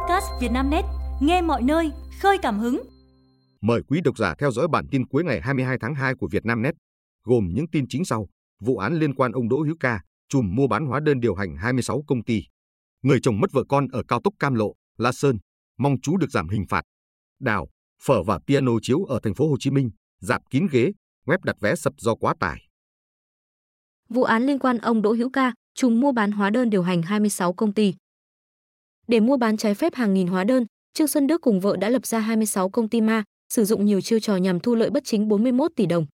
podcast Vietnamnet, nghe mọi nơi, khơi cảm hứng. Mời quý độc giả theo dõi bản tin cuối ngày 22 tháng 2 của Vietnamnet, gồm những tin chính sau. Vụ án liên quan ông Đỗ Hữu Ca, chùm mua bán hóa đơn điều hành 26 công ty. Người chồng mất vợ con ở cao tốc Cam Lộ, La Sơn, mong chú được giảm hình phạt. Đào, phở và piano chiếu ở thành phố Hồ Chí Minh, dạp kín ghế, web đặt vé sập do quá tải. Vụ án liên quan ông Đỗ Hữu Ca, chùm mua bán hóa đơn điều hành 26 công ty. Để mua bán trái phép hàng nghìn hóa đơn, Trương Xuân Đức cùng vợ đã lập ra 26 công ty ma, sử dụng nhiều chiêu trò nhằm thu lợi bất chính 41 tỷ đồng.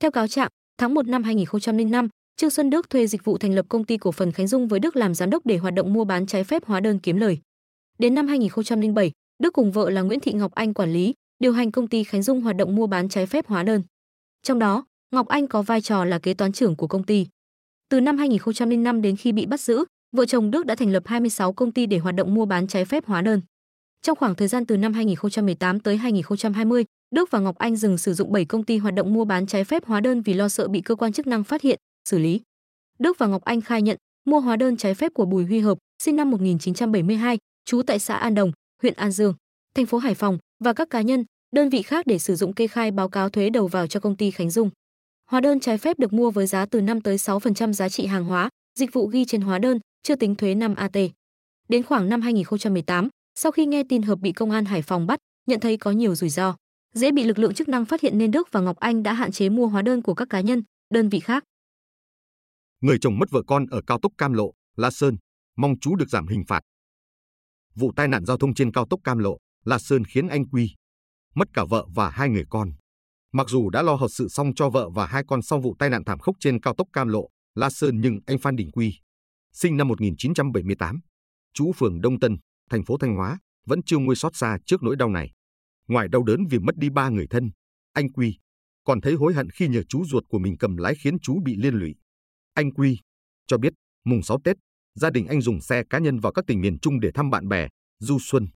Theo cáo trạng, tháng 1 năm 2005, Trương Xuân Đức thuê dịch vụ thành lập công ty cổ phần Khánh Dung với Đức làm giám đốc để hoạt động mua bán trái phép hóa đơn kiếm lời. Đến năm 2007, Đức cùng vợ là Nguyễn Thị Ngọc Anh quản lý, điều hành công ty Khánh Dung hoạt động mua bán trái phép hóa đơn. Trong đó, Ngọc Anh có vai trò là kế toán trưởng của công ty. Từ năm 2005 đến khi bị bắt giữ, vợ chồng Đức đã thành lập 26 công ty để hoạt động mua bán trái phép hóa đơn. Trong khoảng thời gian từ năm 2018 tới 2020, Đức và Ngọc Anh dừng sử dụng 7 công ty hoạt động mua bán trái phép hóa đơn vì lo sợ bị cơ quan chức năng phát hiện, xử lý. Đức và Ngọc Anh khai nhận mua hóa đơn trái phép của Bùi Huy Hợp, sinh năm 1972, trú tại xã An Đồng, huyện An Dương, thành phố Hải Phòng và các cá nhân, đơn vị khác để sử dụng kê khai báo cáo thuế đầu vào cho công ty Khánh Dung. Hóa đơn trái phép được mua với giá từ 5 tới 6% giá trị hàng hóa, dịch vụ ghi trên hóa đơn, chưa tính thuế 5 AT. Đến khoảng năm 2018, sau khi nghe tin Hợp bị công an Hải Phòng bắt, nhận thấy có nhiều rủi ro, dễ bị lực lượng chức năng phát hiện nên Đức và Ngọc Anh đã hạn chế mua hóa đơn của các cá nhân, đơn vị khác. Người chồng mất vợ con ở cao tốc Cam Lộ, La Sơn, mong chú được giảm hình phạt. Vụ tai nạn giao thông trên cao tốc Cam Lộ, La Sơn khiến anh Quy mất cả vợ và hai người con. Mặc dù đã lo hậu sự xong cho vợ và hai con sau vụ tai nạn thảm khốc trên cao tốc Cam Lộ, La Sơn nhưng anh Phan Đình Quy, sinh năm 1978, chú phường Đông Tân, thành phố Thanh Hóa, vẫn chưa nguôi xót xa trước nỗi đau này. Ngoài đau đớn vì mất đi ba người thân, anh Quy còn thấy hối hận khi nhờ chú ruột của mình cầm lái khiến chú bị liên lụy. Anh Quy cho biết, mùng 6 Tết, gia đình anh dùng xe cá nhân vào các tỉnh miền Trung để thăm bạn bè, du xuân.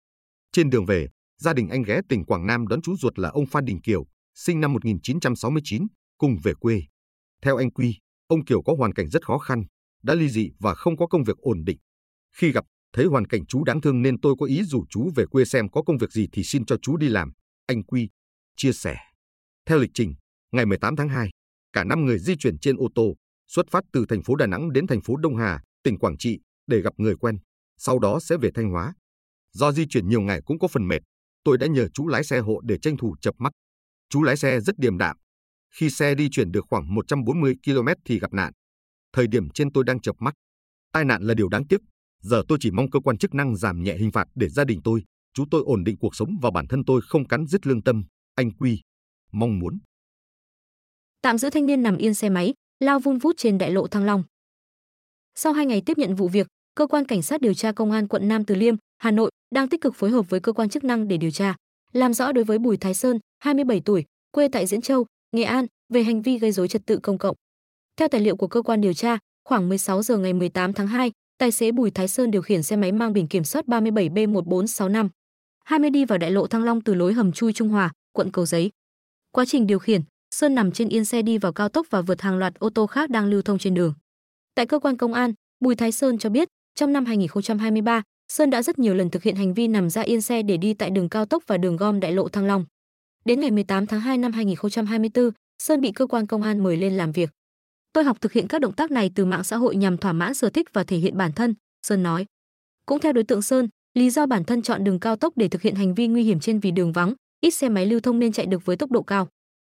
Trên đường về, gia đình anh ghé tỉnh Quảng Nam đón chú ruột là ông Phan Đình Kiều, sinh năm 1969, cùng về quê. Theo anh Quy, ông Kiều có hoàn cảnh rất khó khăn, đã ly dị và không có công việc ổn định. Khi gặp, thấy hoàn cảnh chú đáng thương nên tôi có ý rủ chú về quê xem có công việc gì thì xin cho chú đi làm. Anh Quy chia sẻ. Theo lịch trình, ngày 18 tháng 2, cả năm người di chuyển trên ô tô, xuất phát từ thành phố Đà Nẵng đến thành phố Đông Hà, tỉnh Quảng Trị để gặp người quen, sau đó sẽ về Thanh Hóa. Do di chuyển nhiều ngày cũng có phần mệt, tôi đã nhờ chú lái xe hộ để tranh thủ chập mắt. Chú lái xe rất điềm đạm. Khi xe đi chuyển được khoảng 140 km thì gặp nạn. Thời điểm trên tôi đang chập mắt. Tai nạn là điều đáng tiếc. Giờ tôi chỉ mong cơ quan chức năng giảm nhẹ hình phạt để gia đình tôi, chú tôi ổn định cuộc sống và bản thân tôi không cắn dứt lương tâm. Anh Quy mong muốn. Tạm giữ thanh niên nằm yên xe máy, lao vun vút trên đại lộ Thăng Long. Sau hai ngày tiếp nhận vụ việc, cơ quan cảnh sát điều tra công an quận Nam Từ Liêm, Hà Nội đang tích cực phối hợp với cơ quan chức năng để điều tra, làm rõ đối với Bùi Thái Sơn, 27 tuổi, quê tại Diễn Châu, Nghệ An, về hành vi gây rối trật tự công cộng. Theo tài liệu của cơ quan điều tra, khoảng 16 giờ ngày 18 tháng 2, tài xế Bùi Thái Sơn điều khiển xe máy mang biển kiểm soát 37B1465, 20 đi vào đại lộ Thăng Long từ lối hầm chui Trung Hòa, quận Cầu Giấy. Quá trình điều khiển, Sơn nằm trên yên xe đi vào cao tốc và vượt hàng loạt ô tô khác đang lưu thông trên đường. Tại cơ quan công an, Bùi Thái Sơn cho biết, trong năm 2023, Sơn đã rất nhiều lần thực hiện hành vi nằm ra yên xe để đi tại đường cao tốc và đường gom đại lộ Thăng Long. Đến ngày 18 tháng 2 năm 2024, Sơn bị cơ quan công an mời lên làm việc. Tôi học thực hiện các động tác này từ mạng xã hội nhằm thỏa mãn sở thích và thể hiện bản thân, Sơn nói. Cũng theo đối tượng Sơn, lý do bản thân chọn đường cao tốc để thực hiện hành vi nguy hiểm trên vì đường vắng, ít xe máy lưu thông nên chạy được với tốc độ cao.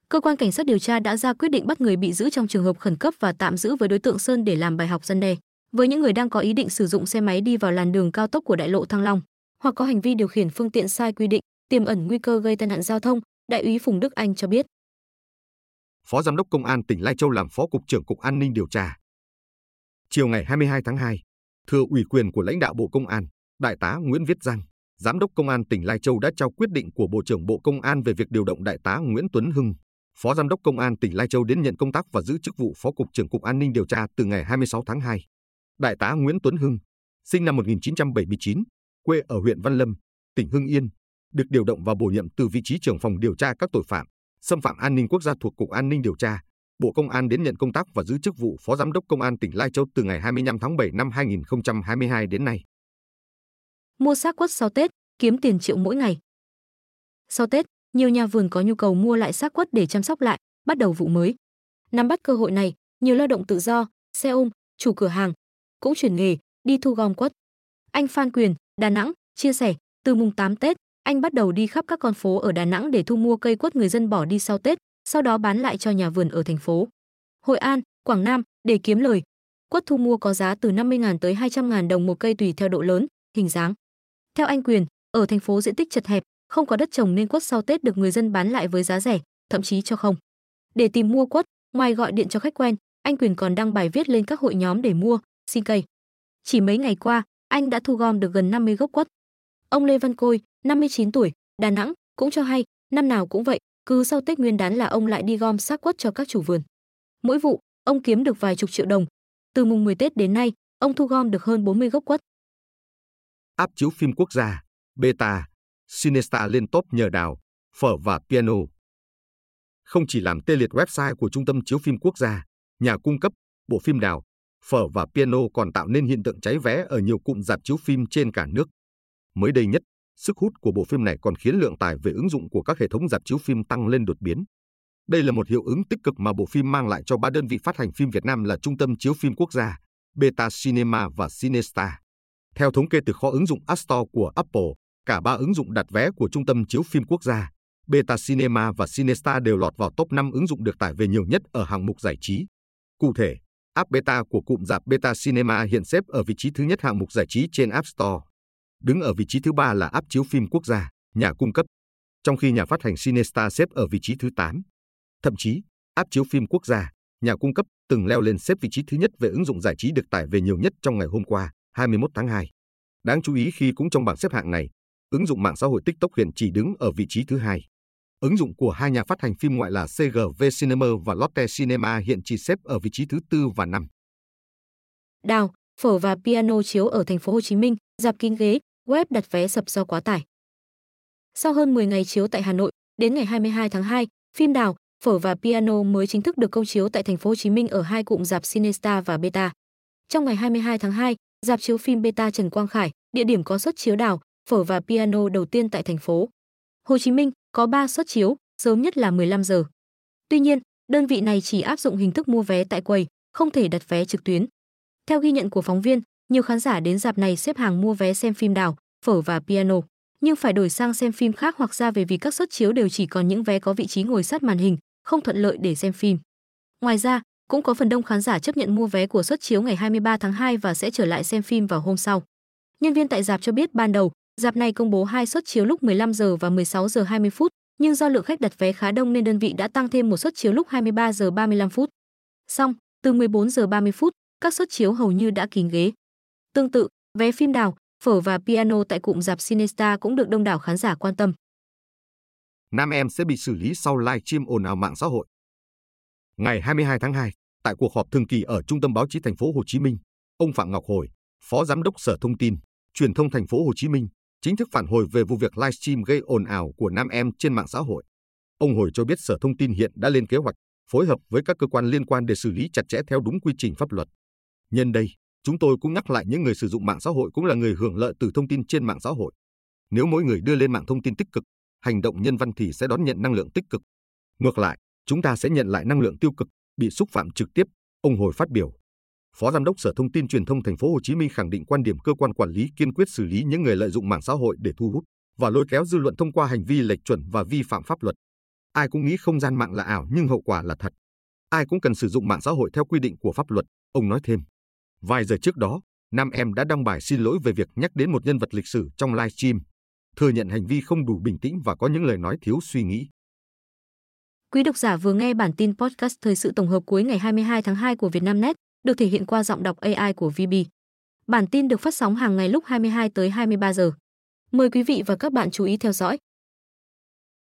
Cơ quan cảnh sát điều tra đã ra quyết định bắt người bị giữ trong trường hợp khẩn cấp và tạm giữ với đối tượng Sơn để làm bài học dân đe. Với những người đang có ý định sử dụng xe máy đi vào làn đường cao tốc của đại lộ Thăng Long, hoặc có hành vi điều khiển phương tiện sai quy định, tiềm ẩn nguy cơ gây tai nạn giao thông, đại úy Phùng Đức Anh cho biết. Phó Giám đốc Công an tỉnh Lai Châu làm Phó Cục trưởng Cục An ninh điều tra. Chiều ngày 22 tháng 2, thừa ủy quyền của lãnh đạo Bộ Công an, Đại tá Nguyễn Viết Giang, Giám đốc Công an tỉnh Lai Châu đã trao quyết định của Bộ trưởng Bộ Công an về việc điều động Đại tá Nguyễn Tuấn Hưng, Phó Giám đốc Công an tỉnh Lai Châu đến nhận công tác và giữ chức vụ Phó Cục trưởng Cục An ninh điều tra từ ngày 26 tháng 2. Đại tá Nguyễn Tuấn Hưng, sinh năm 1979, quê ở huyện Văn Lâm, tỉnh Hưng Yên, được điều động và bổ nhiệm từ vị trí trưởng phòng điều tra các tội phạm, xâm phạm an ninh quốc gia thuộc Cục An ninh điều tra, Bộ Công an đến nhận công tác và giữ chức vụ Phó Giám đốc Công an tỉnh Lai Châu từ ngày 25 tháng 7 năm 2022 đến nay. mua xác quất sau Tết, kiếm tiền triệu mỗi ngày. Sau Tết, nhiều nhà vườn có nhu cầu mua lại xác quất để chăm sóc lại, bắt đầu vụ mới. Nắm bắt cơ hội này, nhiều lao động tự do, xe ôm, chủ cửa hàng cũng chuyển nghề, đi thu gom quất. Anh Phan Quyền, Đà Nẵng, chia sẻ, từ mùng 8 Tết, anh bắt đầu đi khắp các con phố ở Đà Nẵng để thu mua cây quất người dân bỏ đi sau Tết, sau đó bán lại cho nhà vườn ở thành phố. Hội An, Quảng Nam để kiếm lời. Quất thu mua có giá từ 50.000 tới 200.000 đồng một cây tùy theo độ lớn, hình dáng. Theo anh Quyền, ở thành phố diện tích chật hẹp, không có đất trồng nên quất sau Tết được người dân bán lại với giá rẻ, thậm chí cho không. Để tìm mua quất, ngoài gọi điện cho khách quen, anh Quyền còn đăng bài viết lên các hội nhóm để mua, xin cây. Chỉ mấy ngày qua, anh đã thu gom được gần 50 gốc quất. Ông Lê Văn Côi, 59 tuổi, Đà Nẵng, cũng cho hay, năm nào cũng vậy, cứ sau Tết Nguyên đán là ông lại đi gom xác quất cho các chủ vườn. Mỗi vụ, ông kiếm được vài chục triệu đồng. Từ mùng 10 Tết đến nay, ông thu gom được hơn 40 gốc quất. Áp chiếu phim quốc gia, Beta, Cinesta lên top nhờ đào, phở và piano. Không chỉ làm tê liệt website của Trung tâm Chiếu phim Quốc gia, nhà cung cấp, bộ phim đào, phở và piano còn tạo nên hiện tượng cháy vé ở nhiều cụm dạp chiếu phim trên cả nước. Mới đây nhất, sức hút của bộ phim này còn khiến lượng tải về ứng dụng của các hệ thống dạp chiếu phim tăng lên đột biến. Đây là một hiệu ứng tích cực mà bộ phim mang lại cho ba đơn vị phát hành phim Việt Nam là Trung tâm Chiếu phim Quốc gia, Beta Cinema và Cinesta. Theo thống kê từ kho ứng dụng App Store của Apple, cả ba ứng dụng đặt vé của Trung tâm Chiếu phim Quốc gia, Beta Cinema và Cinesta đều lọt vào top 5 ứng dụng được tải về nhiều nhất ở hạng mục giải trí. Cụ thể, app beta của cụm rạp Beta Cinema hiện xếp ở vị trí thứ nhất hạng mục giải trí trên App Store. Đứng ở vị trí thứ ba là áp chiếu phim quốc gia, nhà cung cấp, trong khi nhà phát hành Cinesta xếp ở vị trí thứ 8. Thậm chí, áp chiếu phim quốc gia, nhà cung cấp từng leo lên xếp vị trí thứ nhất về ứng dụng giải trí được tải về nhiều nhất trong ngày hôm qua, 21 tháng 2. Đáng chú ý khi cũng trong bảng xếp hạng này, ứng dụng mạng xã hội TikTok hiện chỉ đứng ở vị trí thứ hai. Ứng dụng của hai nhà phát hành phim ngoại là CGV Cinema và Lotte Cinema hiện chỉ xếp ở vị trí thứ tư và năm. Đào, phở và piano chiếu ở thành phố Hồ Chí Minh, dạp kín ghế, web đặt vé sập do quá tải. Sau hơn 10 ngày chiếu tại Hà Nội, đến ngày 22 tháng 2, phim Đào, phở và piano mới chính thức được công chiếu tại thành phố Hồ Chí Minh ở hai cụm rạp Cinestar và Beta. Trong ngày 22 tháng 2, rạp chiếu phim Beta Trần Quang Khải, địa điểm có suất chiếu Đào, phở và piano đầu tiên tại thành phố Hồ Chí Minh có 3 suất chiếu, sớm nhất là 15 giờ. Tuy nhiên, đơn vị này chỉ áp dụng hình thức mua vé tại quầy, không thể đặt vé trực tuyến. Theo ghi nhận của phóng viên, nhiều khán giả đến dạp này xếp hàng mua vé xem phim đào, phở và piano, nhưng phải đổi sang xem phim khác hoặc ra về vì các suất chiếu đều chỉ còn những vé có vị trí ngồi sát màn hình, không thuận lợi để xem phim. Ngoài ra, cũng có phần đông khán giả chấp nhận mua vé của suất chiếu ngày 23 tháng 2 và sẽ trở lại xem phim vào hôm sau. Nhân viên tại dạp cho biết ban đầu, dạp này công bố hai suất chiếu lúc 15 giờ và 16 giờ 20 phút, nhưng do lượng khách đặt vé khá đông nên đơn vị đã tăng thêm một suất chiếu lúc 23 giờ 35 phút. Xong, từ 14 giờ 30 phút, các suất chiếu hầu như đã kín ghế. Tương tự, vé phim đào, phở và piano tại cụm dạp Cinesta cũng được đông đảo khán giả quan tâm. Nam em sẽ bị xử lý sau live stream ồn ào mạng xã hội. Ngày 22 tháng 2, tại cuộc họp thường kỳ ở Trung tâm Báo chí Thành phố Hồ Chí Minh, ông Phạm Ngọc Hồi, Phó Giám đốc Sở Thông tin, Truyền thông Thành phố Hồ Chí Minh, chính thức phản hồi về vụ việc livestream gây ồn ào của nam em trên mạng xã hội. Ông Hồi cho biết Sở Thông tin hiện đã lên kế hoạch phối hợp với các cơ quan liên quan để xử lý chặt chẽ theo đúng quy trình pháp luật. Nhân đây, chúng tôi cũng nhắc lại những người sử dụng mạng xã hội cũng là người hưởng lợi từ thông tin trên mạng xã hội. Nếu mỗi người đưa lên mạng thông tin tích cực, hành động nhân văn thì sẽ đón nhận năng lượng tích cực. Ngược lại, chúng ta sẽ nhận lại năng lượng tiêu cực, bị xúc phạm trực tiếp, ông Hồi phát biểu. Phó Giám đốc Sở Thông tin Truyền thông Thành phố Hồ Chí Minh khẳng định quan điểm cơ quan quản lý kiên quyết xử lý những người lợi dụng mạng xã hội để thu hút và lôi kéo dư luận thông qua hành vi lệch chuẩn và vi phạm pháp luật. Ai cũng nghĩ không gian mạng là ảo nhưng hậu quả là thật. Ai cũng cần sử dụng mạng xã hội theo quy định của pháp luật, ông nói thêm. Vài giờ trước đó, nam em đã đăng bài xin lỗi về việc nhắc đến một nhân vật lịch sử trong livestream, thừa nhận hành vi không đủ bình tĩnh và có những lời nói thiếu suy nghĩ. Quý độc giả vừa nghe bản tin podcast thời sự tổng hợp cuối ngày 22 tháng 2 của Vietnamnet được thể hiện qua giọng đọc AI của VB. Bản tin được phát sóng hàng ngày lúc 22 tới 23 giờ. Mời quý vị và các bạn chú ý theo dõi.